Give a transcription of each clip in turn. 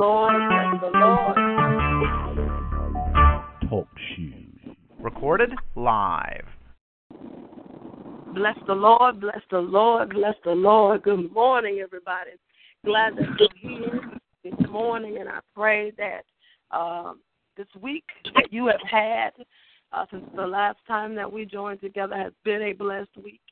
Lord, the Lord. Talk shoes. Recorded live. Bless the Lord, bless the Lord, bless the Lord. Good morning, everybody. Glad that you're here this morning, and I pray that um, this week that you have had uh, since the last time that we joined together has been a blessed week.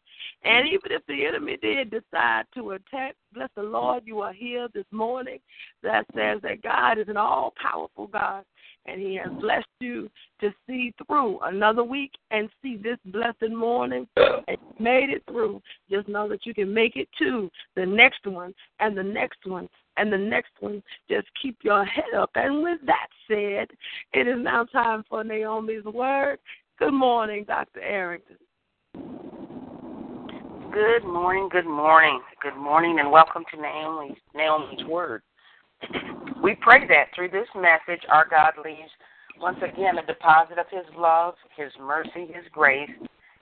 And even if the enemy did decide to attack, bless the Lord, you are here this morning. That says that God is an all powerful God, and He has blessed you to see through another week and see this blessed morning and made it through. Just know that you can make it to the next one and the next one and the next one. Just keep your head up. And with that said, it is now time for Naomi's word. Good morning, Dr. Arrington. Good morning, good morning, good morning, and welcome to Naomi's, Naomi's Word. We pray that through this message, our God leaves once again a deposit of His love, His mercy, His grace,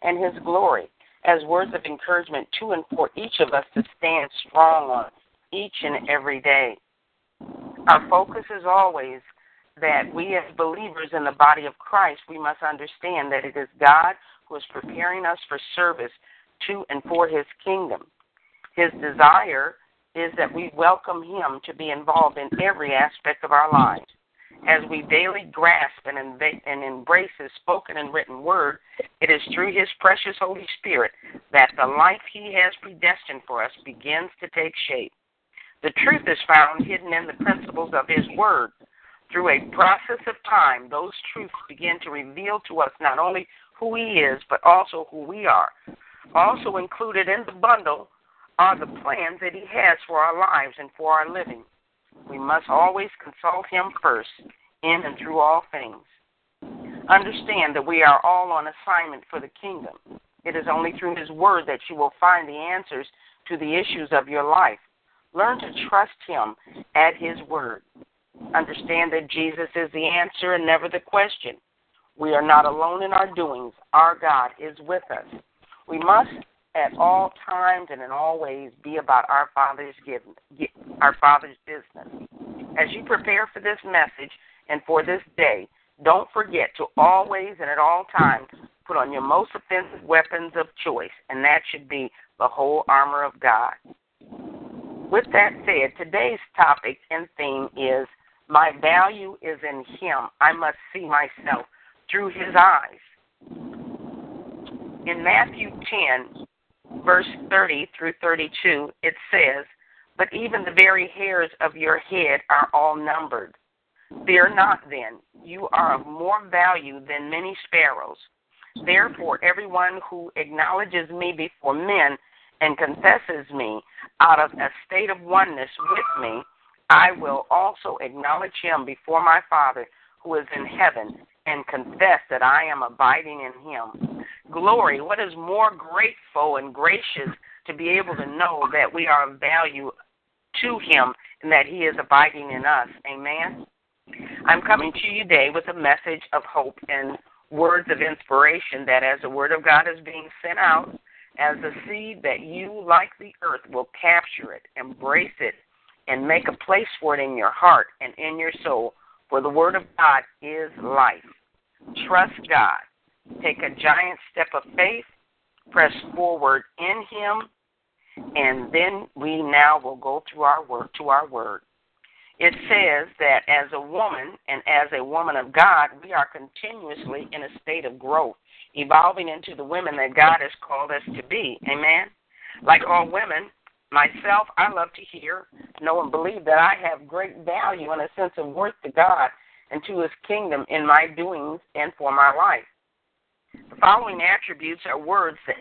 and His glory as words of encouragement to and for each of us to stand strong on each and every day. Our focus is always that we as believers in the body of Christ, we must understand that it is God who is preparing us for service to and for his kingdom. His desire is that we welcome him to be involved in every aspect of our lives. As we daily grasp and, and embrace his spoken and written word, it is through his precious Holy Spirit that the life he has predestined for us begins to take shape. The truth is found hidden in the principles of his word. Through a process of time, those truths begin to reveal to us not only who he is, but also who we are. Also included in the bundle are the plans that He has for our lives and for our living. We must always consult Him first, in and through all things. Understand that we are all on assignment for the kingdom. It is only through His Word that you will find the answers to the issues of your life. Learn to trust Him at His Word. Understand that Jesus is the answer and never the question. We are not alone in our doings. Our God is with us. We must at all times and in all ways be about our Father's given, our Father's business. As you prepare for this message and for this day, don't forget to always and at all times put on your most offensive weapons of choice, and that should be the whole armor of God. With that said, today's topic and theme is My value is in Him. I must see myself through His eyes in Matthew 10, verse 30 through 32, it says, But even the very hairs of your head are all numbered. Fear not then, you are of more value than many sparrows. Therefore, everyone who acknowledges me before men and confesses me out of a state of oneness with me, I will also acknowledge him before my Father who is in heaven and confess that I am abiding in him. Glory, what is more grateful and gracious to be able to know that we are of value to him and that he is abiding in us. Amen. I'm coming to you today with a message of hope and words of inspiration that as the word of God is being sent out, as a seed that you, like the earth, will capture it, embrace it, and make a place for it in your heart and in your soul. For the word of God is life. Trust God. Take a giant step of faith, press forward in Him, and then we now will go through our work to our word. It says that as a woman and as a woman of God, we are continuously in a state of growth, evolving into the women that God has called us to be. Amen. Like all women, myself, I love to hear, know, and believe that I have great value and a sense of worth to God and to his kingdom in my doings and for my life. The following attributes are words that,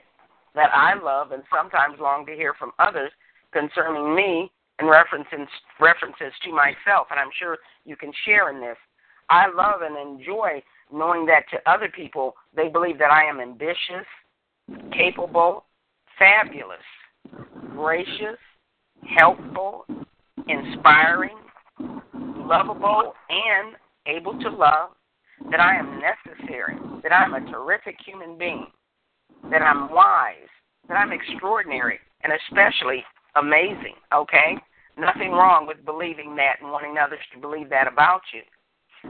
that I love and sometimes long to hear from others concerning me and references references to myself, and I'm sure you can share in this. I love and enjoy knowing that to other people they believe that I am ambitious, capable, fabulous, gracious, helpful, inspiring, lovable, and able to love, that I am necessary, that I'm a terrific human being, that I'm wise, that I'm extraordinary, and especially amazing, okay? Nothing wrong with believing that and wanting others to believe that about you.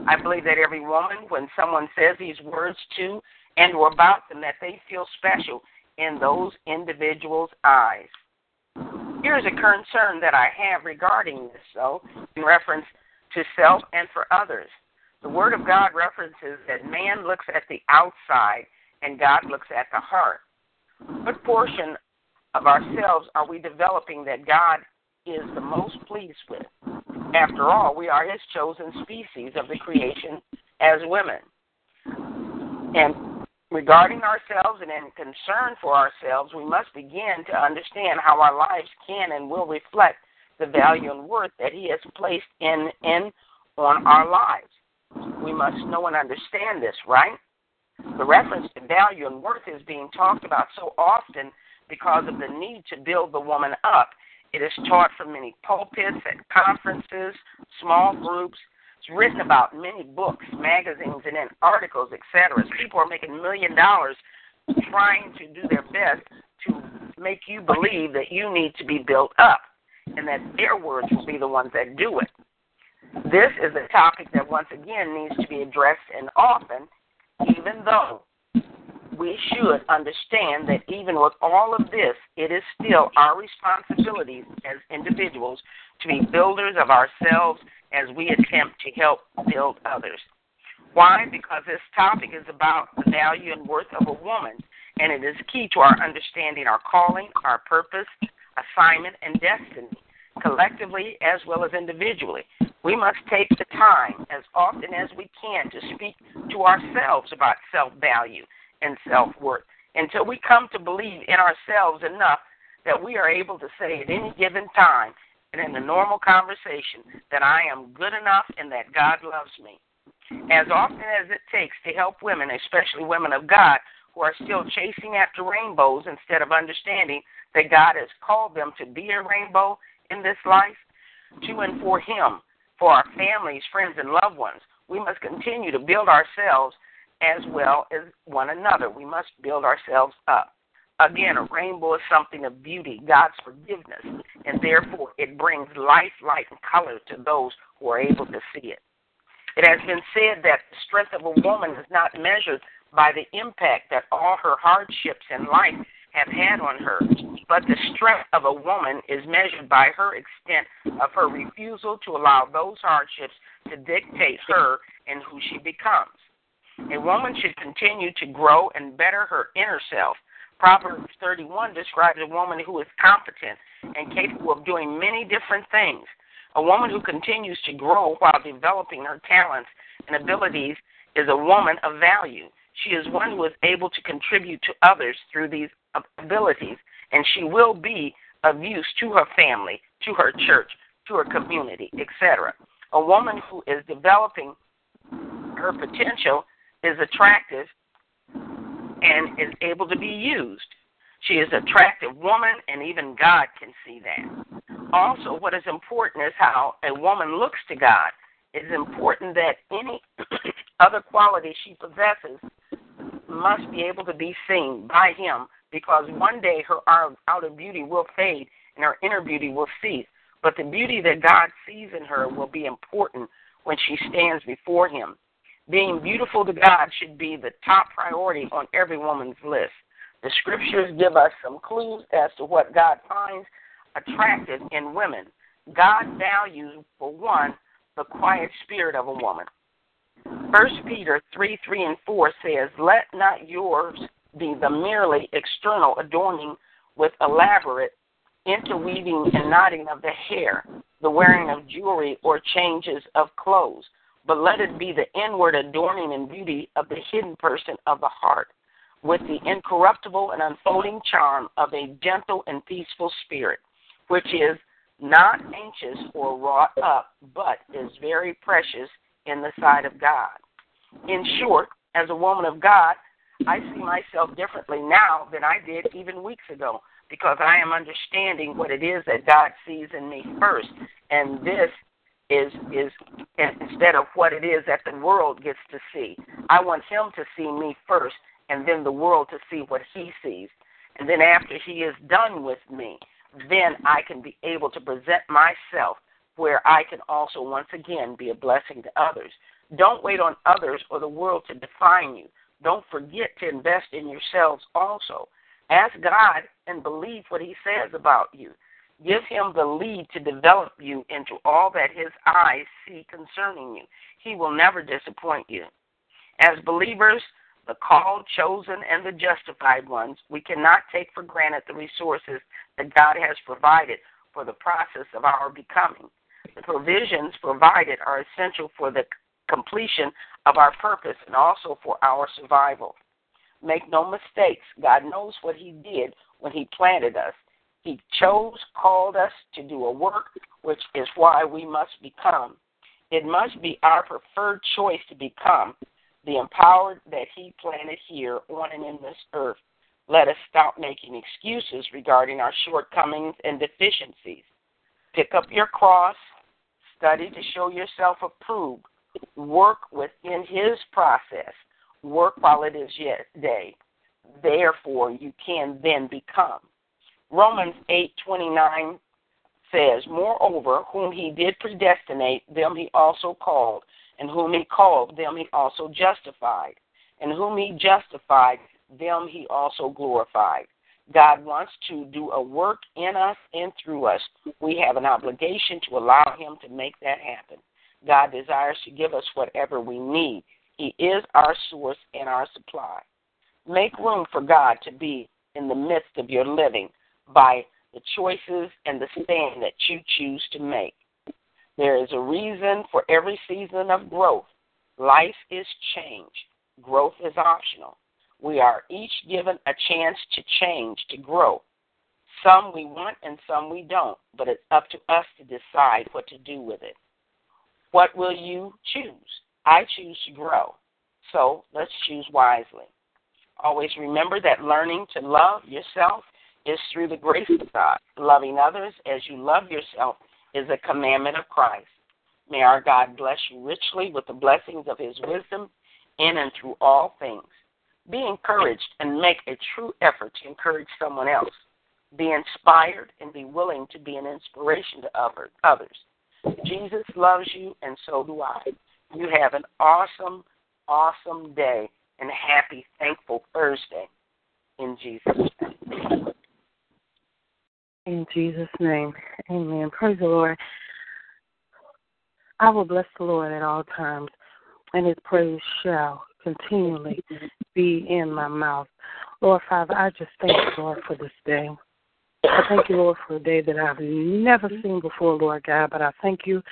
I believe that every woman, when someone says these words to and or about them, that they feel special in those individuals' eyes. Here's a concern that I have regarding this, though, in reference to self and for others. The Word of God references that man looks at the outside and God looks at the heart. What portion of ourselves are we developing that God is the most pleased with? After all, we are His chosen species of the creation as women. And regarding ourselves and in concern for ourselves, we must begin to understand how our lives can and will reflect the value and worth that He has placed in, in on our lives. We must know and understand this, right? The reference to value and worth is being talked about so often because of the need to build the woman up. It is taught from many pulpits, at conferences, small groups. It's written about in many books, magazines, and in articles, etc. People are making million dollars trying to do their best to make you believe that you need to be built up and that their words will be the ones that do it. This is a topic that once again needs to be addressed and often, even though we should understand that even with all of this, it is still our responsibility as individuals to be builders of ourselves as we attempt to help build others. Why? Because this topic is about the value and worth of a woman, and it is key to our understanding our calling, our purpose, assignment, and destiny, collectively as well as individually. We must take the time, as often as we can, to speak to ourselves about self value and self worth until we come to believe in ourselves enough that we are able to say at any given time and in the normal conversation that I am good enough and that God loves me. As often as it takes to help women, especially women of God, who are still chasing after rainbows instead of understanding that God has called them to be a rainbow in this life, to and for Him, for our families, friends, and loved ones. We must continue to build ourselves as well as one another. We must build ourselves up. Again, a rainbow is something of beauty, God's forgiveness, and therefore it brings life, light, and color to those who are able to see it. It has been said that the strength of a woman is not measured by the impact that all her hardships in life have had on her, but the strength of a woman is measured by her extent of her refusal to allow those hardships to dictate her and who she becomes. A woman should continue to grow and better her inner self. Proverbs 31 describes a woman who is competent and capable of doing many different things. A woman who continues to grow while developing her talents and abilities is a woman of value. She is one who is able to contribute to others through these abilities, and she will be of use to her family, to her church, to her community, etc. A woman who is developing her potential is attractive and is able to be used. She is an attractive woman, and even God can see that. Also, what is important is how a woman looks to God. It is important that any other quality she possesses must be able to be seen by Him because one day her outer beauty will fade and her inner beauty will cease. But the beauty that God sees in her will be important when she stands before Him. Being beautiful to God should be the top priority on every woman's list. The scriptures give us some clues as to what God finds attractive in women. God values, for one, the quiet spirit of a woman. First Peter 3 3 and 4 says, Let not yours be the merely external adorning with elaborate interweaving and knotting of the hair, the wearing of jewelry or changes of clothes, but let it be the inward adorning and beauty of the hidden person of the heart, with the incorruptible and unfolding charm of a gentle and peaceful spirit, which is not anxious or wrought up, but is very precious in the sight of God. In short, as a woman of God, I see myself differently now than I did even weeks ago because I am understanding what it is that God sees in me first. And this is is instead of what it is that the world gets to see. I want him to see me first and then the world to see what he sees. And then after he is done with me, then I can be able to present myself where I can also once again be a blessing to others. Don't wait on others or the world to define you. Don't forget to invest in yourselves also. Ask God and believe what He says about you. Give Him the lead to develop you into all that His eyes see concerning you. He will never disappoint you. As believers, the called, chosen, and the justified ones, we cannot take for granted the resources that God has provided for the process of our becoming. The provisions provided are essential for the completion of our purpose and also for our survival. Make no mistakes, God knows what He did when He planted us. He chose, called us to do a work, which is why we must become. It must be our preferred choice to become the empowered that He planted here on and in this earth. Let us stop making excuses regarding our shortcomings and deficiencies. Pick up your cross, study to show yourself approved, work within His process, work while it is yet day. Therefore, you can then become. Romans 8:29 says, "Moreover, whom he did predestinate, them he also called, and whom he called, them he also justified, and whom he justified, them he also glorified." God wants to do a work in us and through us. We have an obligation to allow him to make that happen. God desires to give us whatever we need. He is our source and our supply. Make room for God to be in the midst of your living by the choices and the stand that you choose to make. There is a reason for every season of growth. Life is change. Growth is optional. We are each given a chance to change, to grow. Some we want and some we don't, but it's up to us to decide what to do with it. What will you choose? I choose to grow. So let's choose wisely. Always remember that learning to love yourself is through the grace of God. Loving others as you love yourself is a commandment of Christ. May our God bless you richly with the blessings of his wisdom in and through all things. Be encouraged and make a true effort to encourage someone else. Be inspired and be willing to be an inspiration to others. Jesus loves you, and so do I. You have an awesome, awesome day and a happy, thankful Thursday in Jesus' name. In Jesus' name, amen. Praise the Lord. I will bless the Lord at all times, and his praise shall continually be in my mouth. Lord Father, I just thank you, Lord, for this day. I thank you, Lord, for a day that I've never mm-hmm. seen before, Lord God, but I thank you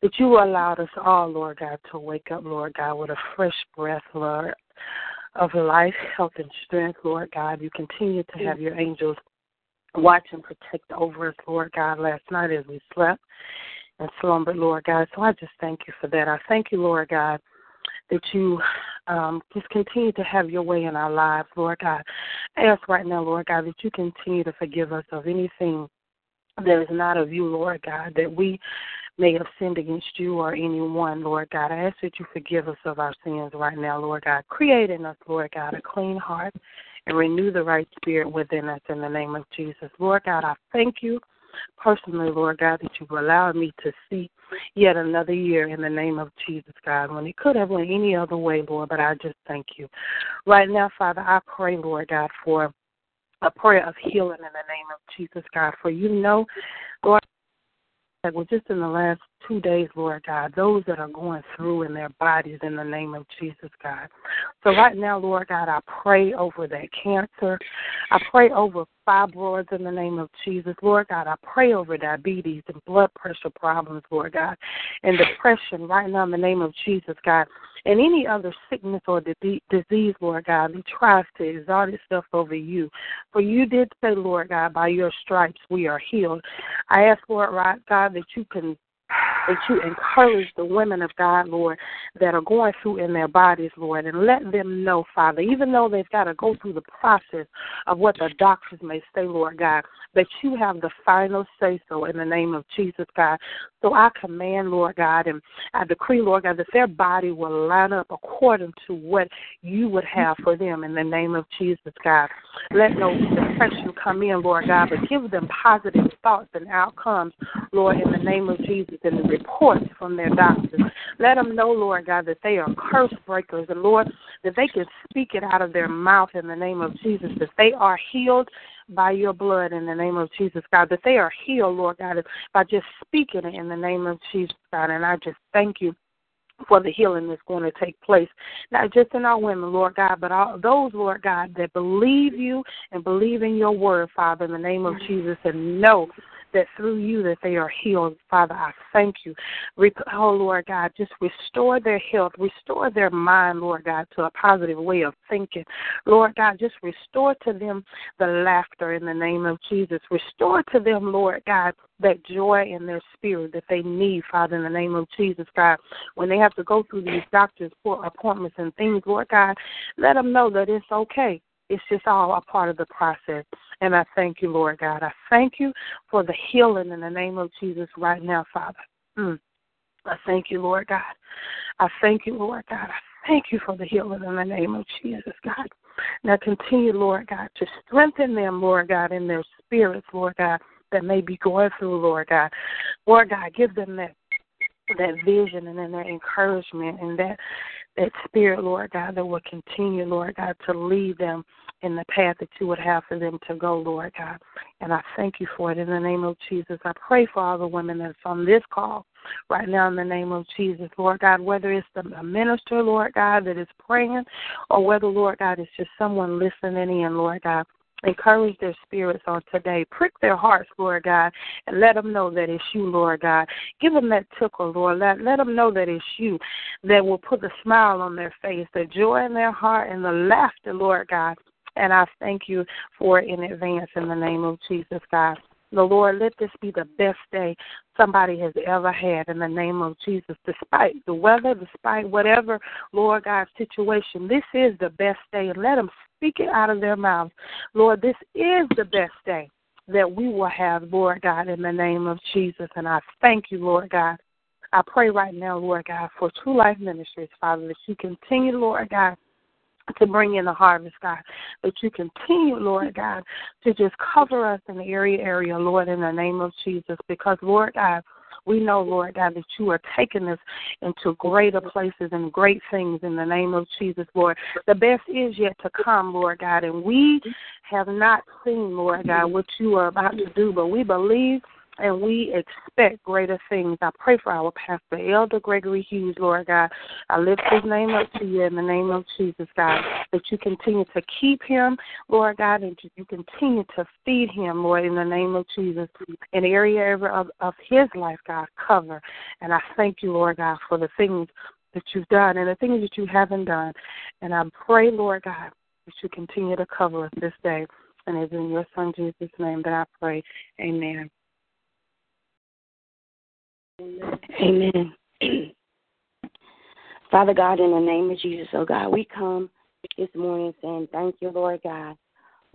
that you allowed us all, Lord God, to wake up, Lord God, with a fresh breath, Lord, of life, health, and strength, Lord God. You continue to have mm-hmm. your angels watch and protect over us, Lord God, last night as we slept and slumbered, Lord God. So I just thank you for that. I thank you, Lord God, that you um, just continue to have your way in our lives, Lord God. I ask right now, Lord God, that you continue to forgive us of anything that is not of you, Lord God, that we may have sinned against you or anyone, Lord God. I ask that you forgive us of our sins right now, Lord God. Create in us, Lord God, a clean heart and renew the right spirit within us in the name of Jesus. Lord God, I thank you personally, Lord God, that you've allowed me to see yet another year in the name of Jesus, God, when it could have went any other way, Lord, but I just thank you. Right now, Father, I pray, Lord God, for a prayer of healing in the name of Jesus, God, for you know, Lord, that was just in the last two days, Lord God, those that are going through in their bodies in the name of Jesus, God. So right now, Lord God, I pray over that cancer. I pray over fibroids in the name of Jesus. Lord God, I pray over diabetes and blood pressure problems, Lord God, and depression right now in the name of Jesus, God. And any other sickness or disease, Lord God, he tries to exalt itself over you. For you did say, Lord God, by your stripes we are healed. I ask, Lord God, that you can that you encourage the women of God, Lord, that are going through in their bodies, Lord, and let them know, Father, even though they've got to go through the process of what the doctors may say, Lord God, that you have the final say so in the name of Jesus, God. So I command, Lord God, and I decree, Lord God, that their body will line up according to what you would have for them in the name of Jesus, God. Let no depression come in, Lord God, but give them positive thoughts and outcomes, Lord, in the name of Jesus, and the reports from their doctors. Let them know, Lord God, that they are curse breakers, and Lord, that they can speak it out of their mouth in the name of Jesus, that they are healed by your blood in the name of Jesus, God, that they are healed, Lord God, by just speaking it in the name of Jesus, God. And I just thank you for the healing that's going to take place, not just in our women, Lord God, but all those, Lord God, that believe you and believe in your word, Father, in the name of Jesus, and know that through you that they are healed. Father, I thank you. Oh, Lord God, just restore their health, restore their mind, Lord God, to a positive way of thinking. Lord God, just restore to them the laughter in the name of Jesus. Restore to them, Lord God, that joy in their spirit that they need, Father, in the name of Jesus, God. When they have to go through these doctors' appointments and things, Lord God, let them know that it's okay. It's just all a part of the process. And I thank you, Lord God. I thank you for the healing in the name of Jesus right now, Father. Mm. I thank you, Lord God. I thank you, Lord God. I thank you for the healing in the name of Jesus, God. Now continue, Lord God, to strengthen them, Lord God, in their spirits, Lord God, that may be going through, Lord God. Lord God, give them that that vision and then that encouragement and that that spirit, Lord God, that will continue, Lord God, to lead them in the path that you would have for them to go, Lord God. And I thank you for it in the name of Jesus. I pray for all the women that's on this call right now in the name of Jesus, Lord God, whether it's the minister, Lord God, that is praying, or whether, Lord God, it's just someone listening in, Lord God. Encourage their spirits on today. Prick their hearts, Lord God, and let them know that it's you, Lord God. Give them that tickle, Lord. Let, let them know that it's you that will put a smile on their face, the joy in their heart, and the laughter, Lord God. And I thank you for it in advance in the name of Jesus, God. The Lord, let this be the best day somebody has ever had in the name of Jesus. Despite the weather, despite whatever, Lord God, situation, this is the best day. And let them speak it out of their mouths. Lord, this is the best day that we will have, Lord God, in the name of Jesus. And I thank you, Lord God. I pray right now, Lord God, for True Life Ministries, Father, that you continue, Lord God, to bring in the harvest, God. That you continue, Lord God, to just cover us in the area area, Lord, in the name of Jesus. Because, Lord God, we know, Lord God, that you are taking us into greater places and great things in the name of Jesus, Lord. The best is yet to come, Lord God, and we have not seen, Lord God, what you are about to do, but we believe and we expect greater things. I pray for our pastor, Elder Gregory Hughes, Lord God. I lift his name up to you in the name of Jesus, God, that you continue to keep him, Lord God, and you continue to feed him, Lord, in the name of Jesus. The area of, of his life, God, cover. And I thank you, Lord God, for the things that you've done and the things that you haven't done. And I pray, Lord God, that you continue to cover us this day. And it's in your son Jesus' name that I pray. Amen. Amen. Father God, in the name of Jesus, oh God, we come this morning saying thank you, Lord God.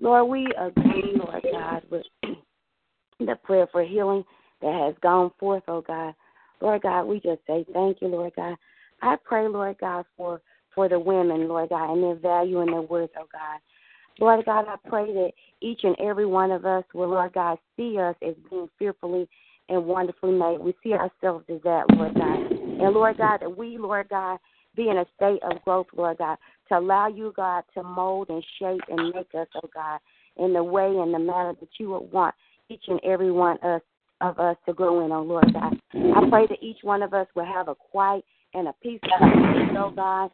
Lord, we agree, Lord God, with the prayer for healing that has gone forth, oh God. Lord God, we just say thank you, Lord God. I pray, Lord God, for for the women, Lord God, and their value and their worth, oh God. Lord God, I pray that each and every one of us will, Lord God, see us as being fearfully and wonderfully made. We see ourselves as that, Lord God. And Lord God, that we, Lord God, be in a state of growth, Lord God, to allow you, God, to mold and shape and make us, oh God, in the way and the manner that you would want each and every one us of us to grow in, oh Lord God. I pray that each one of us will have a quiet and a peace, oh God.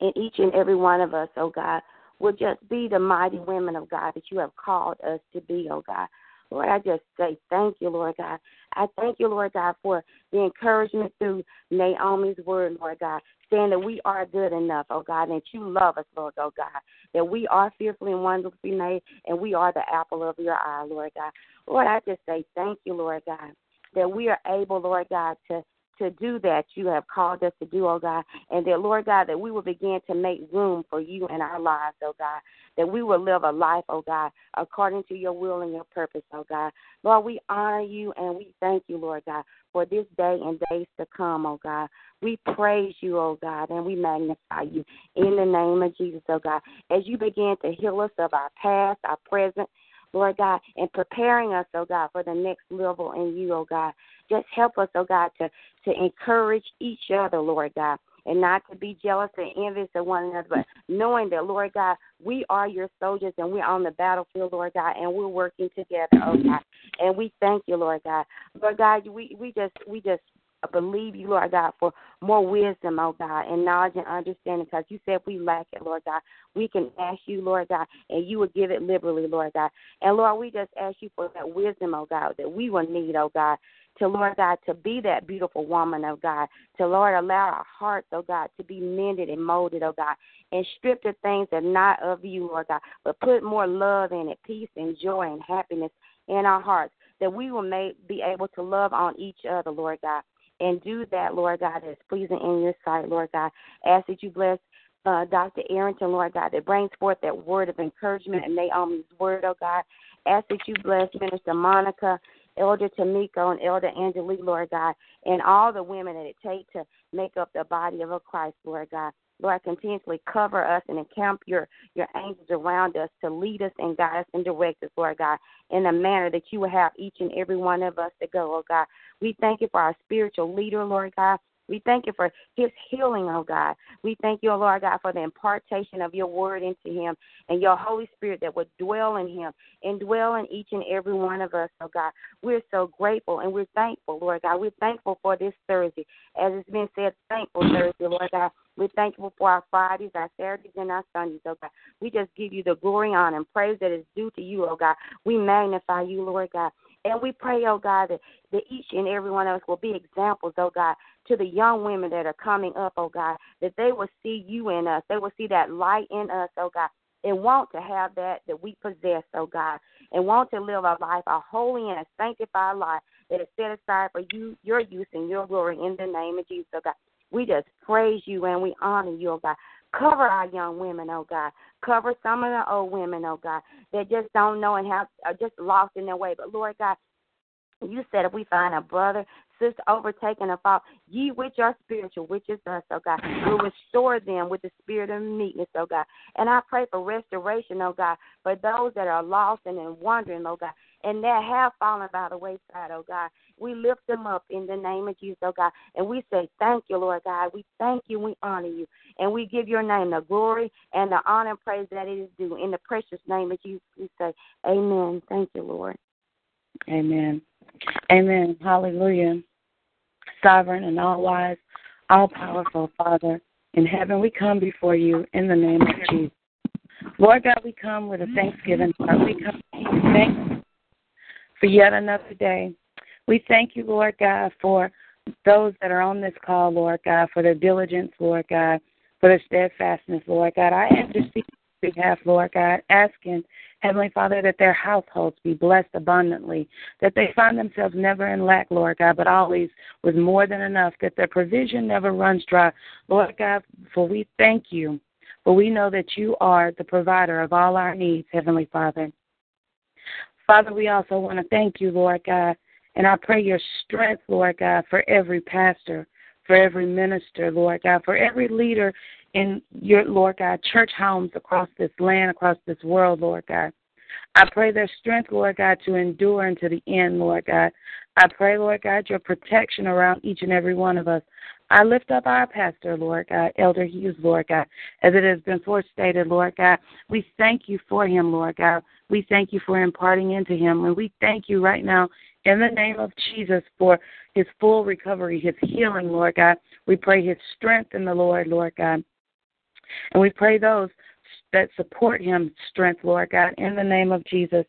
And each and every one of us, oh God, will just be the mighty women of God that you have called us to be, oh God. Lord, I just say thank you, Lord God. I thank you, Lord God, for the encouragement through Naomi's word, Lord God, saying that we are good enough, oh God, and that you love us, Lord, oh God, that we are fearfully and wonderfully made, and we are the apple of your eye, Lord God. Lord, I just say thank you, Lord God, that we are able, Lord God, to to do that you have called us to do, oh God. And that, Lord God, that we will begin to make room for you in our lives, oh God. That we will live a life, oh God, according to your will and your purpose, oh God. Lord, we honor you and we thank you, Lord God, for this day and days to come, oh God. We praise you, oh God, and we magnify you in the name of Jesus, oh God. As you begin to heal us of our past, our present, Lord God, and preparing us, oh God, for the next level in you, oh God. Just help us, oh God, to, to encourage each other, Lord God, and not to be jealous and envious of one another, but knowing that, Lord God, we are your soldiers and we're on the battlefield, Lord God, and we're working together, oh God. And we thank you, Lord God. Lord God, we, we just we just believe you, Lord God, for more wisdom, oh God, and knowledge and understanding. Because you said we lack it, Lord God. We can ask you, Lord God, and you will give it liberally, Lord God. And Lord, we just ask you for that wisdom, oh God, that we will need, oh God, to Lord God to be that beautiful woman of God, to Lord allow our hearts, oh God, to be mended and molded, oh God, and strip the things that are not of you, Lord God, but put more love in it, peace and joy and happiness in our hearts, that we will may, be able to love on each other, Lord God, and do that, Lord God, that's pleasing in your sight, Lord God. Ask that you bless uh, Dr. Arrington, Lord God, that brings forth that word of encouragement and Naomi's word, oh God. Ask that you bless Minister Monica Elder Tamiko and Elder Angelique, Lord God, and all the women that it takes to make up the body of a Christ, Lord God. Lord, continuously cover us and encamp your, your angels around us to lead us and guide us and direct us, Lord God, in a manner that you will have each and every one of us to go, oh God. We thank you for our spiritual leader, Lord God. We thank you for his healing, oh God. We thank you, oh Lord God, for the impartation of your word into him and your Holy Spirit that would dwell in him and dwell in each and every one of us, oh God. We're so grateful and we're thankful, Lord God. We're thankful for this Thursday. As it's been said, thankful Thursday, Lord God. We're thankful for our Fridays, our Saturdays, and our Sundays, oh God. We just give you the glory, honor, and praise that is due to you, oh God. We magnify you, Lord God. And we pray, oh God, that, that each and every one of us will be examples, oh God, to the young women that are coming up, oh God, that they will see you in us. They will see that light in us, oh God, and want to have that that we possess, oh God, and want to live a life, a holy and a sanctified life that is set aside for you, your use and your glory in the name of Jesus, oh God. We just praise you and we honor you, oh God. Cover our young women, oh God. Cover some of the old women, oh God, that just don't know and have are just lost in their way. But Lord God, you said if we find a brother, sister overtaken a fault, ye which are spiritual, which is us, oh God, will restore them with the spirit of meekness, oh God. And I pray for restoration, oh God, for those that are lost and in wandering, oh God, and that have fallen by the wayside, oh God. We lift them up in the name of Jesus, oh God. And we say, Thank you, Lord God. We thank you, we honor you. And we give your name the glory and the honor and praise that it is due. In the precious name of Jesus, we say, Amen. Thank you, Lord. Amen. Amen. Hallelujah. Sovereign and all wise, all powerful Father in heaven, we come before you in the name of Jesus. Lord God, we come with a thanksgiving heart. We come thank for yet another day. We thank you, Lord God, for those that are on this call, Lord God, for their diligence, Lord God, for their steadfastness, Lord God. I intercede on behalf, Lord God, asking, Heavenly Father, that their households be blessed abundantly, that they find themselves never in lack, Lord God, but always with more than enough, that their provision never runs dry. Lord God, for we thank you, for we know that you are the provider of all our needs, Heavenly Father. Father, we also want to thank you, Lord God, and I pray your strength, Lord God, for every pastor, for every minister, Lord God, for every leader in your, Lord God, church homes across this land, across this world, Lord God. I pray their strength, Lord God, to endure unto the end, Lord God. I pray, Lord God, your protection around each and every one of us. I lift up our pastor, Lord God, Elder Hughes, Lord God, as it has been forestated, Lord God. We thank you for him, Lord God. We thank you for imparting into him. And we thank you right now in the name of Jesus for his full recovery, his healing, Lord God. We pray his strength in the Lord, Lord God. And we pray those that support him strength, Lord God, in the name of Jesus.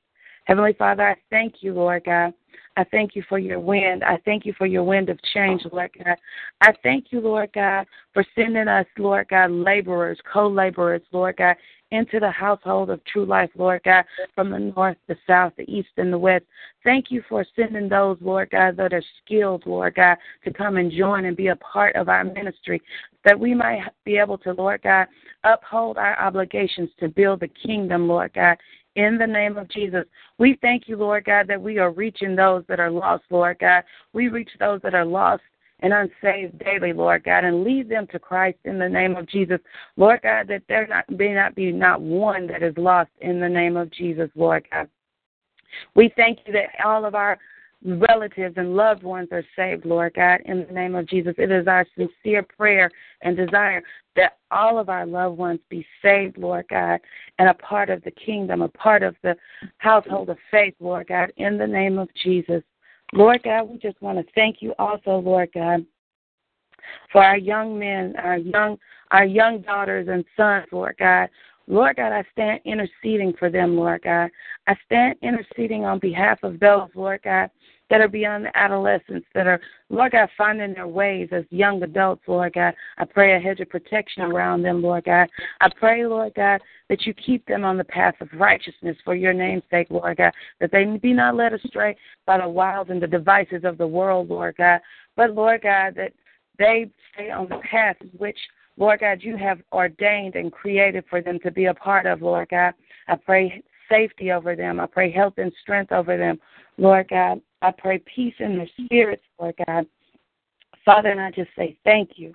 Heavenly Father, I thank you, Lord God. I thank you for your wind. I thank you for your wind of change, Lord God. I thank you, Lord God, for sending us, Lord God, laborers, co laborers, Lord God, into the household of true life, Lord God, from the north, the south, the east, and the west. Thank you for sending those, Lord God, that are skilled, Lord God, to come and join and be a part of our ministry, that we might be able to, Lord God, uphold our obligations to build the kingdom, Lord God, in the name of Jesus. We thank you, Lord God, that we are reaching those that are lost, Lord God. We reach those that are lost and unsaved daily, Lord God, and lead them to Christ in the name of Jesus. Lord God, that there not, may not be not one that is lost in the name of Jesus, Lord God. We thank you that all of our relatives and loved ones are saved, Lord God, in the name of Jesus. It is our sincere prayer and desire that all of our loved ones be saved, Lord God, and a part of the kingdom, a part of the household of faith, Lord God, in the name of Jesus. Lord God, we just want to thank you also, Lord God, for our young men, our young our young daughters and sons, Lord God. Lord God, I stand interceding for them, Lord God. I stand interceding on behalf of those, Lord God, that are beyond the adolescence, that are, Lord God, finding their ways as young adults, Lord God. I pray a hedge of protection around them, Lord God. I pray, Lord God, that you keep them on the path of righteousness for your name's sake, Lord God, that they be not led astray by the wiles and the devices of the world, Lord God, but, Lord God, that they stay on the path which, Lord God, you have ordained and created for them to be a part of, Lord God. I pray safety over them. I pray health and strength over them, Lord God. I pray peace in their spirits, Lord God. Father, and I just say thank you.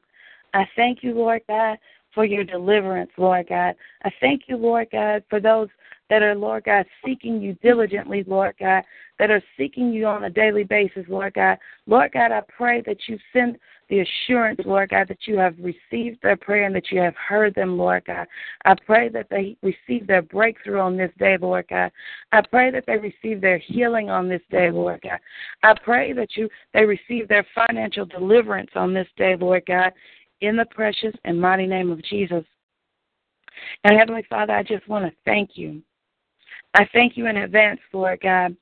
I thank you, Lord God, for your deliverance, Lord God. I thank you, Lord God, for those that are, Lord God, seeking you diligently, Lord God, that are seeking you on a daily basis, Lord God. Lord God, I pray that you send the assurance, Lord God, that you have received their prayer and that you have heard them, Lord God. I pray that they receive their breakthrough on this day, Lord God. I pray that they receive their healing on this day, Lord God. I pray that you they receive their financial deliverance on this day, Lord God, in the precious and mighty name of Jesus. And Heavenly Father, I just want to thank you. I thank you in advance, Lord God.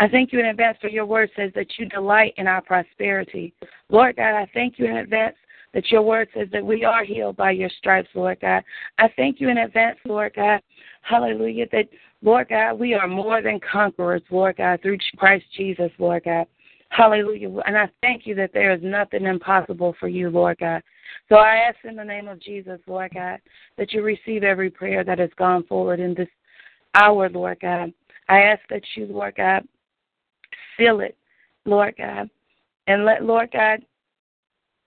I thank you in advance for your word says that you delight in our prosperity. Lord God, I thank you in advance that your word says that we are healed by your stripes, Lord God. I thank you in advance, Lord God. Hallelujah. That, Lord God, we are more than conquerors, Lord God, through Christ Jesus, Lord God. Hallelujah. And I thank you that there is nothing impossible for you, Lord God. So I ask in the name of Jesus, Lord God, that you receive every prayer that has gone forward in this hour, Lord God. I ask that you, Lord God, seal it, Lord God. And let, Lord God,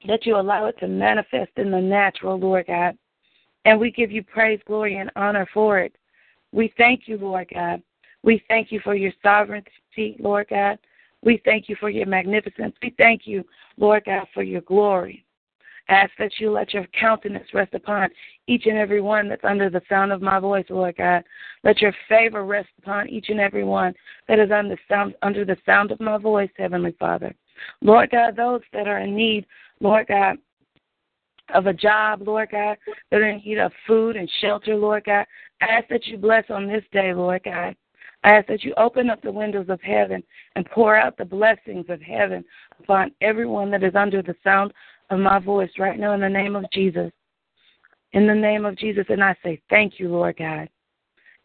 that you allow it to manifest in the natural, Lord God. And we give you praise, glory, and honor for it. We thank you, Lord God. We thank you for your sovereignty, Lord God. We thank you for your magnificence. We thank you, Lord God, for your glory. Ask that you let your countenance rest upon each and every one that's under the sound of my voice, Lord God. Let your favor rest upon each and every one that is under the sound, under the sound of my voice, Heavenly Father. Lord God, those that are in need, Lord God, of a job, Lord God, that are in need of food and shelter, Lord God. I ask that you bless on this day, Lord God. I ask that you open up the windows of heaven and pour out the blessings of heaven upon everyone that is under the sound of my voice right now in the name of Jesus. In the name of Jesus. And I say, Thank you, Lord God.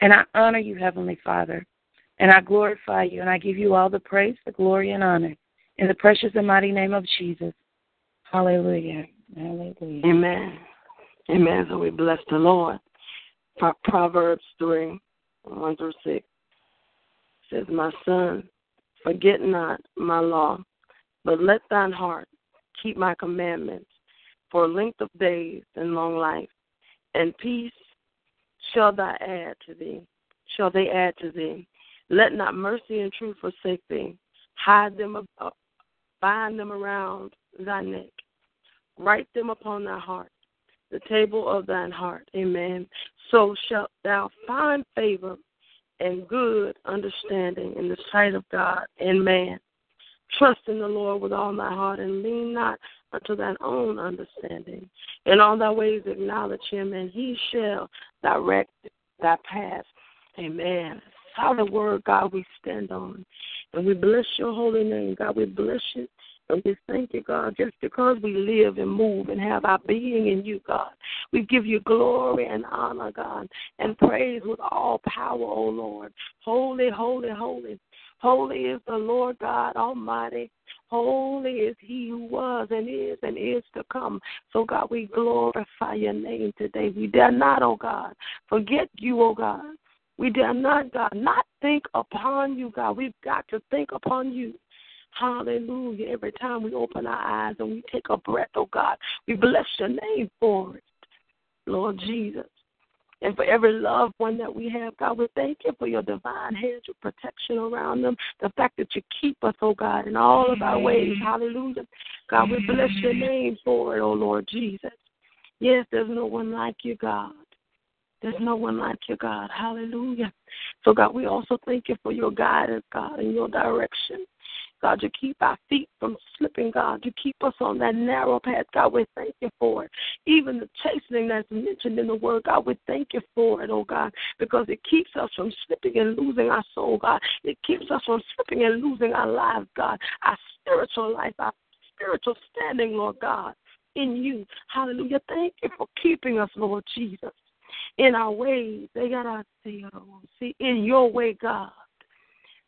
And I honor you, Heavenly Father. And I glorify you. And I give you all the praise, the glory, and honor. In the precious and mighty name of Jesus. Hallelujah. Hallelujah. Amen. Amen. So we bless the Lord. Proverbs 3 1 through 6 says, My son, forget not my law, but let thine heart keep my commandments for length of days and long life, and peace shall thy add to thee, shall they add to thee. Let not mercy and truth forsake thee. Hide them, uh, bind them around thy neck. Write them upon thy heart, the table of thine heart. Amen. So shalt thou find favor and good understanding in the sight of God and man. Trust in the Lord with all thy heart and lean not unto thine own understanding. In all thy ways acknowledge him, and he shall direct thy path. Amen. Solid word, God, we stand on. And we bless your holy name, God. We bless you. And we thank you, God, just because we live and move and have our being in you, God. We give you glory and honor, God, and praise with all power, O Lord. Holy, holy, holy. Holy is the Lord God Almighty. Holy is He who was and is and is to come. So, God, we glorify your name today. We dare not, oh God, forget you, oh God. We dare not, God, not think upon you, God. We've got to think upon you. Hallelujah. Every time we open our eyes and we take a breath, oh God, we bless your name for it, Lord Jesus. And for every loved one that we have, God, we thank you for your divine hedge of protection around them. The fact that you keep us, oh God, in all of our ways. Hallelujah. God, we bless your name for it, oh Lord Jesus. Yes, there's no one like you, God. There's no one like you, God. Hallelujah. So, God, we also thank you for your guidance, God, and your direction. God, you keep our feet from slipping, God. You keep us on that narrow path, God. We thank you for it. Even the chastening that's mentioned in the word, God, we thank you for it, oh God, because it keeps us from slipping and losing our soul, God. It keeps us from slipping and losing our lives, God, our spiritual life, our spiritual standing, Lord God, in you. Hallelujah. Thank you for keeping us, Lord Jesus, in our ways. They got to see in your way, God.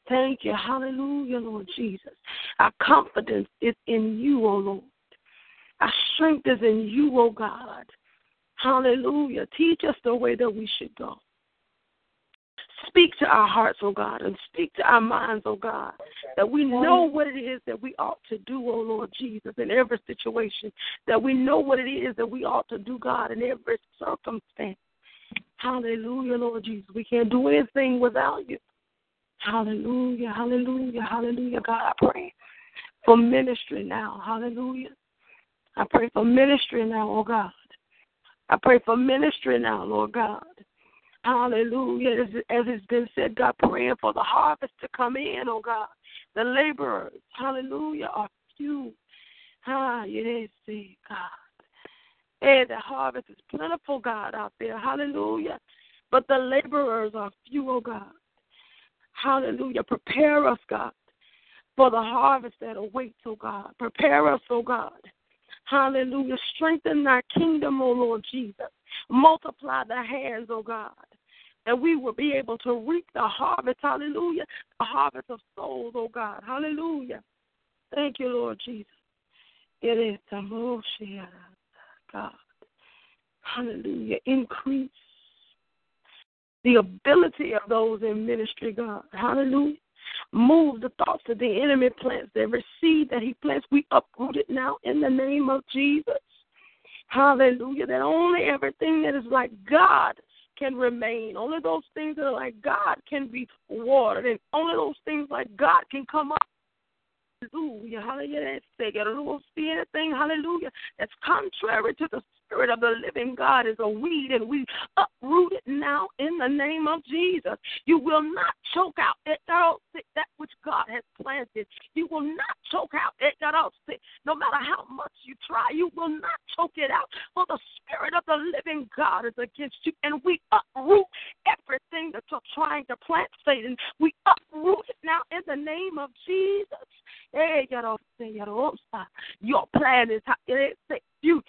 Thank you. Hallelujah, Lord Jesus. Our confidence is in you, O oh Lord. Our strength is in you, O oh God. Hallelujah. Teach us the way that we should go. Speak to our hearts, O oh God, and speak to our minds, O God, that we know what it is that we ought to do, O Lord Jesus, in every situation, that we know what it is that we ought to do, God, in every circumstance. Hallelujah, Lord Jesus. We can't do anything without you. Hallelujah, hallelujah, hallelujah. God, I pray for ministry now. Hallelujah. I pray for ministry now, oh God. I pray for ministry now, Lord God. Hallelujah. As, as it's been said, God, praying for the harvest to come in, oh God. The laborers, hallelujah, are few. Ah, see, God. And the harvest is plentiful, God, out there. Hallelujah. But the laborers are few, oh God. Hallelujah. Prepare us, God, for the harvest that awaits, oh God. Prepare us, oh God. Hallelujah. Strengthen our kingdom, oh Lord Jesus. Multiply the hands, oh God. That we will be able to reap the harvest, hallelujah, the harvest of souls, oh God. Hallelujah. Thank you, Lord Jesus. It is the God. Hallelujah. Increase the ability of those in ministry, God. Hallelujah. Move the thoughts that the enemy plants. Every seed that he plants, we uproot it now in the name of Jesus. Hallelujah. That only everything that is like God can remain. Only those things that are like God can be watered. And only those things like God can come up. Hallelujah. Hallelujah. Don't see anything, hallelujah, that's contrary to the Spirit of the living God is a weed, and we uproot it now in the name of Jesus. You will not choke out that which God has planted. You will not choke out no matter how much you try. You will not choke it out, for the Spirit of the living God is against you, and we uproot everything that you're trying to plant, Satan. We uproot it now in the name of Jesus. Eh, Your plan is eh, futile.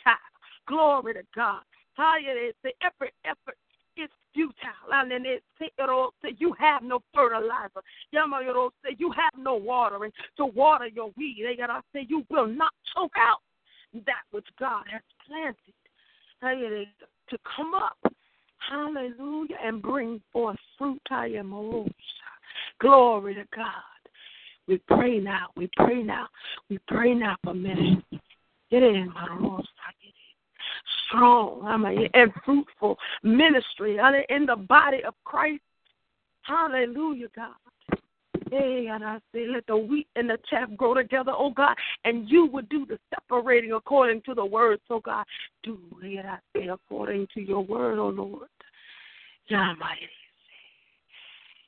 Glory to God. Every effort is futile. And then it say you have no fertilizer. You have no watering to water your weed. They gotta say you will not choke out that which God has planted to come up. Hallelujah. And bring forth fruit. Glory to God. We pray now. We pray now. We pray now for ministry. Get it in, my I mean, and fruitful ministry in the body of Christ. Hallelujah, God. Hey, and I say, let the wheat and the chaff grow together, oh God, and you would do the separating according to the word, so oh, God. Do it, I say, according to your word, oh Lord.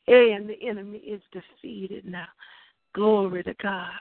And the enemy is defeated now. Glory to God.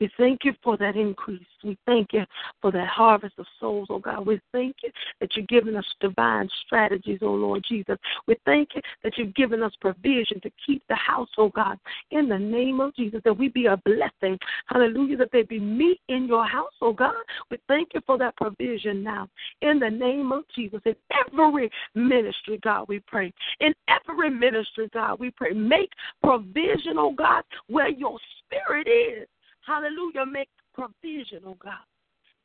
We thank you for that increase. We thank you for that harvest of souls, oh God. We thank you that you're giving us divine strategies, oh Lord Jesus. We thank you that you've given us provision to keep the house, oh God, in the name of Jesus, that we be a blessing. Hallelujah, that there be meat in your house, oh God. We thank you for that provision now. In the name of Jesus, in every ministry, God, we pray. In every ministry, God, we pray. Make provision, oh God, where your spirit is. Hallelujah. Make provision, oh God.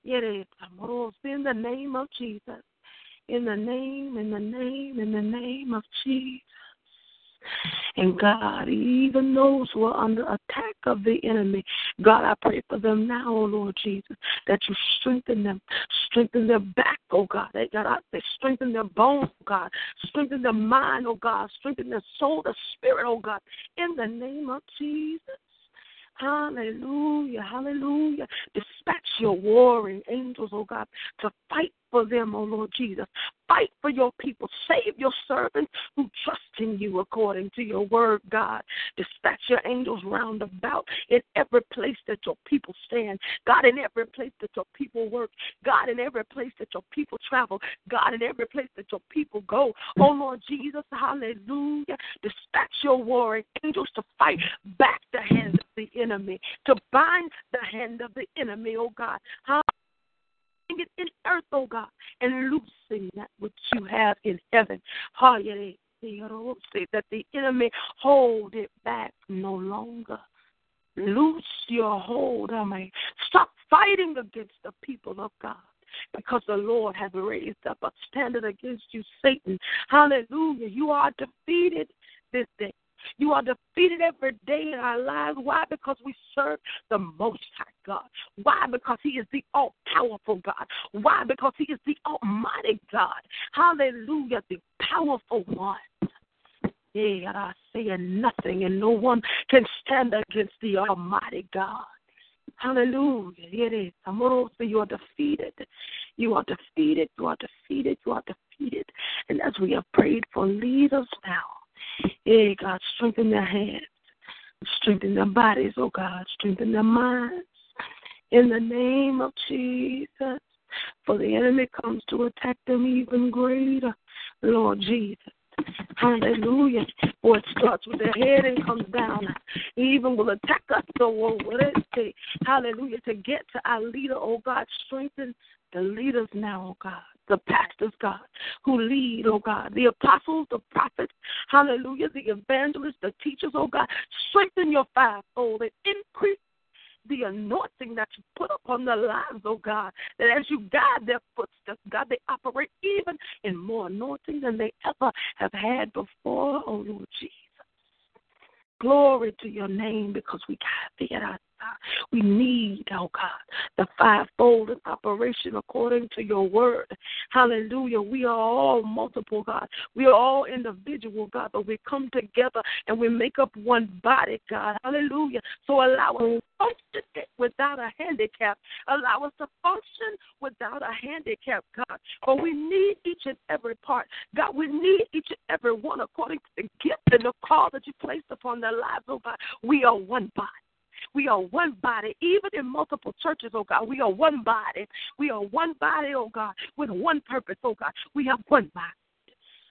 In the name of Jesus. In the name, in the name, in the name of Jesus. And God, even those who are under attack of the enemy, God, I pray for them now, oh Lord Jesus, that you strengthen them, strengthen their back, oh God. They they strengthen their bones, oh God, strengthen their mind, oh God, strengthen their soul, their spirit, oh God, in the name of Jesus. Hallelujah. Hallelujah. Dispatch your warring angels, oh God, to fight for them, oh Lord Jesus. Fight for your people. Save your servants who trust in you according to your word, God. Dispatch your angels round about in every place that your people stand. God, in every place that your people work. God, in every place that your people travel. God, in every place that your people go. Oh Lord Jesus, hallelujah. Dispatch your warring angels to fight back the hands of the enemy, to bind the hand of the enemy, oh God it in earth, oh God, and loosing that which you have in heaven. Say that the enemy hold it back no longer. Loose your hold, I mean. Stop fighting against the people of God because the Lord has raised up a standard against you, Satan. Hallelujah. You are defeated this day. You are defeated every day in our lives. Why? Because we serve the Most High God. Why? Because He is the all powerful God. Why? Because He is the Almighty God. Hallelujah, the powerful one. Yeah, I say nothing, and no one can stand against the Almighty God. Hallelujah. It is. Amoroso, you are defeated. You are defeated. You are defeated. You are defeated. And as we have prayed for leaders now, Hey, God, strengthen their hands, strengthen their bodies, oh God, strengthen their minds. In the name of Jesus, for the enemy comes to attack them even greater, Lord Jesus. Hallelujah. For it starts with their head and comes down. Even will attack us. So, what it say? Hallelujah. To get to our leader, oh God, strengthen the leaders now, oh God the pastors, God, who lead, oh God, the apostles, the prophets, hallelujah, the evangelists, the teachers, oh God. Strengthen your fivefold and increase the anointing that you put upon their lives, oh God, that as you guide their footsteps, God, they operate even in more anointing than they ever have had before, oh Lord Jesus. Glory to your name because we got the we need, oh God, the fivefold in operation according to your word. Hallelujah. We are all multiple, God. We are all individual, God, but we come together and we make up one body, God. Hallelujah. So allow us to function without a handicap. Allow us to function without a handicap, God. For we need each and every part. God, we need each and every one according to the gift and the call that you placed upon their lives, oh God. We are one body. We are one body, even in multiple churches, oh God. We are one body. We are one body, oh God, with one purpose, oh God. We have one body.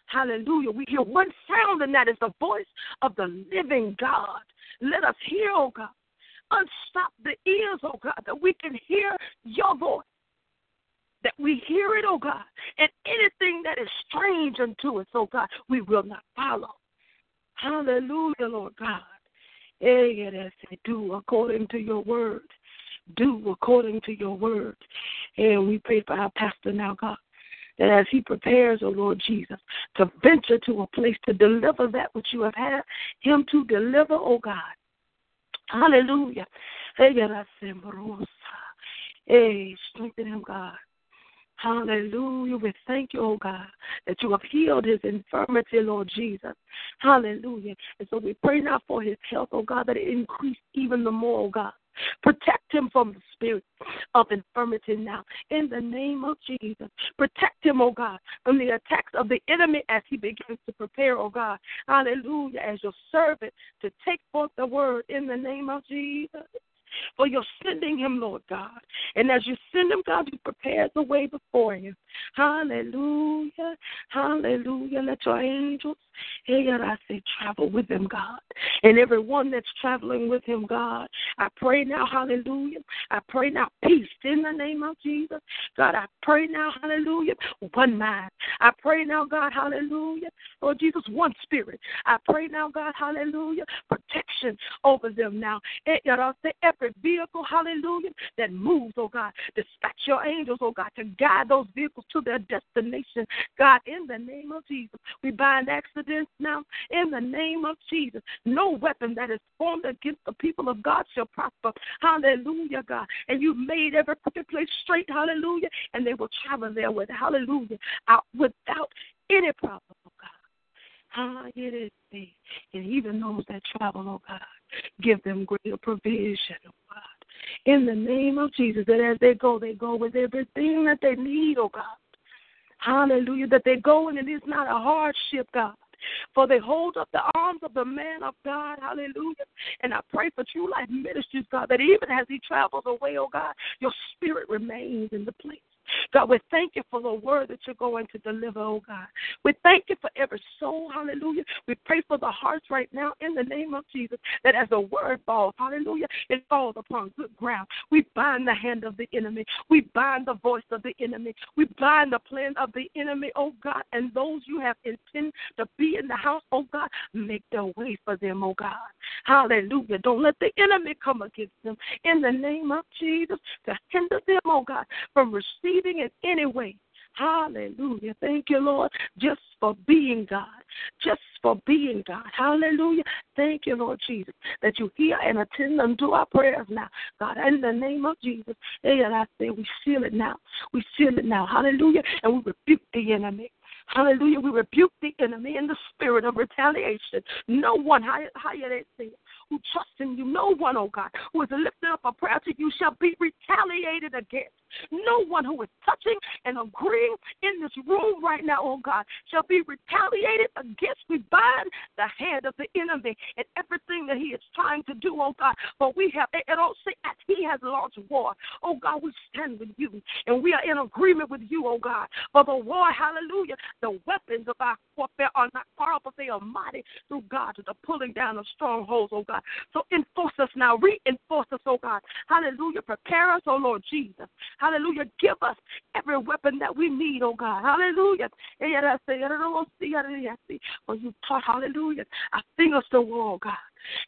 Hallelujah. We hear one sound, and that is the voice of the living God. Let us hear, oh God. Unstop the ears, oh God, that we can hear your voice. That we hear it, oh God. And anything that is strange unto us, oh God, we will not follow. Hallelujah, Lord God. Do according to your word. Do according to your word. And we pray for our pastor now, God, that as he prepares, O oh Lord Jesus, to venture to a place to deliver that which you have had him to deliver, O oh God. Hallelujah. Hey, strengthen him, God. Hallelujah. We thank you, oh God, that you have healed his infirmity, Lord Jesus. Hallelujah. And so we pray now for his health, oh God, that it increase even the more, oh God. Protect him from the spirit of infirmity now. In the name of Jesus. Protect him, oh God, from the attacks of the enemy as he begins to prepare, oh God. Hallelujah. As your servant to take forth the word in the name of Jesus for you're sending him, Lord God. And as you send him, God, you prepare the way before him. Hallelujah. Hallelujah. Let your angels, God, I say, travel with him, God. And everyone that's traveling with him, God, I pray now, hallelujah. I pray now, peace in the name of Jesus. God, I pray now, hallelujah, one mind. I pray now, God, hallelujah. Lord Jesus, one spirit. I pray now, God, hallelujah, protection over them now. Eh, I'll say every vehicle, hallelujah, that moves, oh God. Dispatch your angels, oh God, to guide those vehicles to their destination. God, in the name of Jesus, we bind accidents now. In the name of Jesus, no weapon that is formed against the people of God shall prosper. Hallelujah, God. And you made every crooked place straight. Hallelujah. And they will travel there with hallelujah out without any problem, oh God. Ah, it is and even those that travel, oh God, give them greater provision, oh God. In the name of Jesus, that as they go, they go with everything that they need, oh God. Hallelujah. That they go and it is not a hardship, God. For they hold up the arms of the man of God. Hallelujah. And I pray for True Life Ministries, God, that even as he travels away, oh God, your spirit remains in the place. God, we thank you for the word that you're going to deliver, oh God. We thank you for every soul, hallelujah. We pray for the hearts right now in the name of Jesus that as the word falls, hallelujah, it falls upon good ground. We bind the hand of the enemy. We bind the voice of the enemy. We bind the plan of the enemy, oh God, and those you have intended to be in the house, oh God, make their way for them, oh God. Hallelujah. Don't let the enemy come against them in the name of Jesus to hinder them, oh God, from receiving in any way. Hallelujah. Thank you, Lord, just for being God. Just for being God. Hallelujah. Thank you, Lord Jesus, that you hear and attend unto our prayers now. God, in the name of Jesus. And I say we seal it now. We seal it now. Hallelujah. And we rebuke the enemy. Hallelujah. We rebuke the enemy in the spirit of retaliation. No one, how you say who trusts in you, no one, oh God, who is lifting up a prayer to you shall be retaliated against. No one who is touching and agreeing in this room right now, oh God, shall be retaliated against. We bind the hand of the enemy and everything that he is trying to do, oh God. But we have, and don't say as he has launched war, oh God, we stand with you and we are in agreement with you, oh God. For the war, hallelujah, the weapons of our warfare are not far but they are mighty through God to the pulling down of strongholds, oh God. So enforce us now, reinforce us, oh God. Hallelujah. Prepare us, oh Lord Jesus. Hallelujah. Give us every weapon that we need, oh God. Hallelujah. For you taught, hallelujah, our fingers to war, oh God,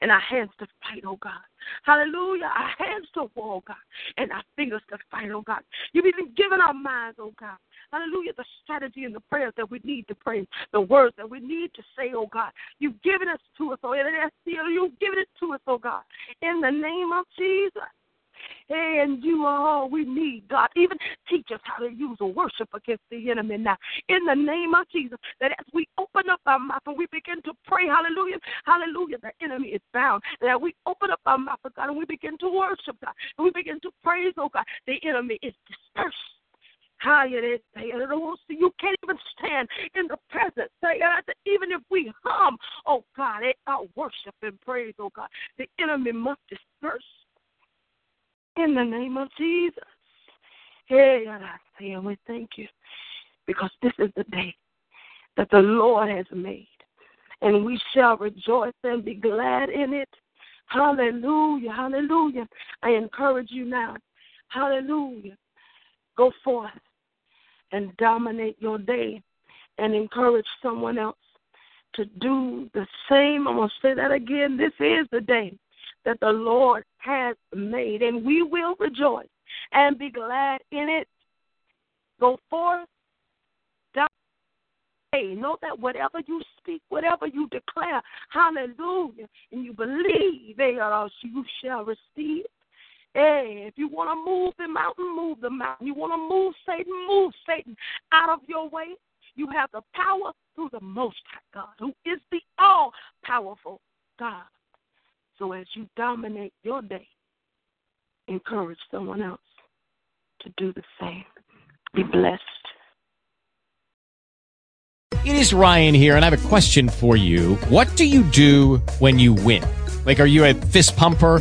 and our hands to fight, oh God. Hallelujah. Our hands to war, oh God, and our fingers to fight, oh God. You've even given our minds, oh God. Hallelujah. The strategy and the prayers that we need to pray, the words that we need to say, oh God. You've given us to us, oh You've given it to us, oh God. In the name of Jesus. And you are all we need, God. Even teach us how to use worship against the enemy now. In the name of Jesus, that as we open up our mouth and we begin to pray, hallelujah, hallelujah, the enemy is bound. That we open up our mouth, oh God, and we begin to worship, God, and we begin to praise, oh God, the enemy is dispersed. You can't even stand in the presence. Even if we hum, oh God, our worship and praise, oh God, the enemy must disperse in the name of Jesus. Hey, God, I say, and we thank you because this is the day that the Lord has made, and we shall rejoice and be glad in it. Hallelujah, hallelujah. I encourage you now. Hallelujah. Go forth and dominate your day and encourage someone else to do the same. I'm going to say that again. This is the day that the Lord has made, and we will rejoice and be glad in it. Go forth. Hey, know that whatever you speak, whatever you declare, hallelujah, and you believe, eh, they are you shall receive. Hey, if you want to move the mountain, move the mountain. You want to move Satan, move Satan out of your way. You have the power through the Most High God, who is the all powerful God. So as you dominate your day, encourage someone else to do the same. Be blessed. It is Ryan here, and I have a question for you. What do you do when you win? Like, are you a fist pumper?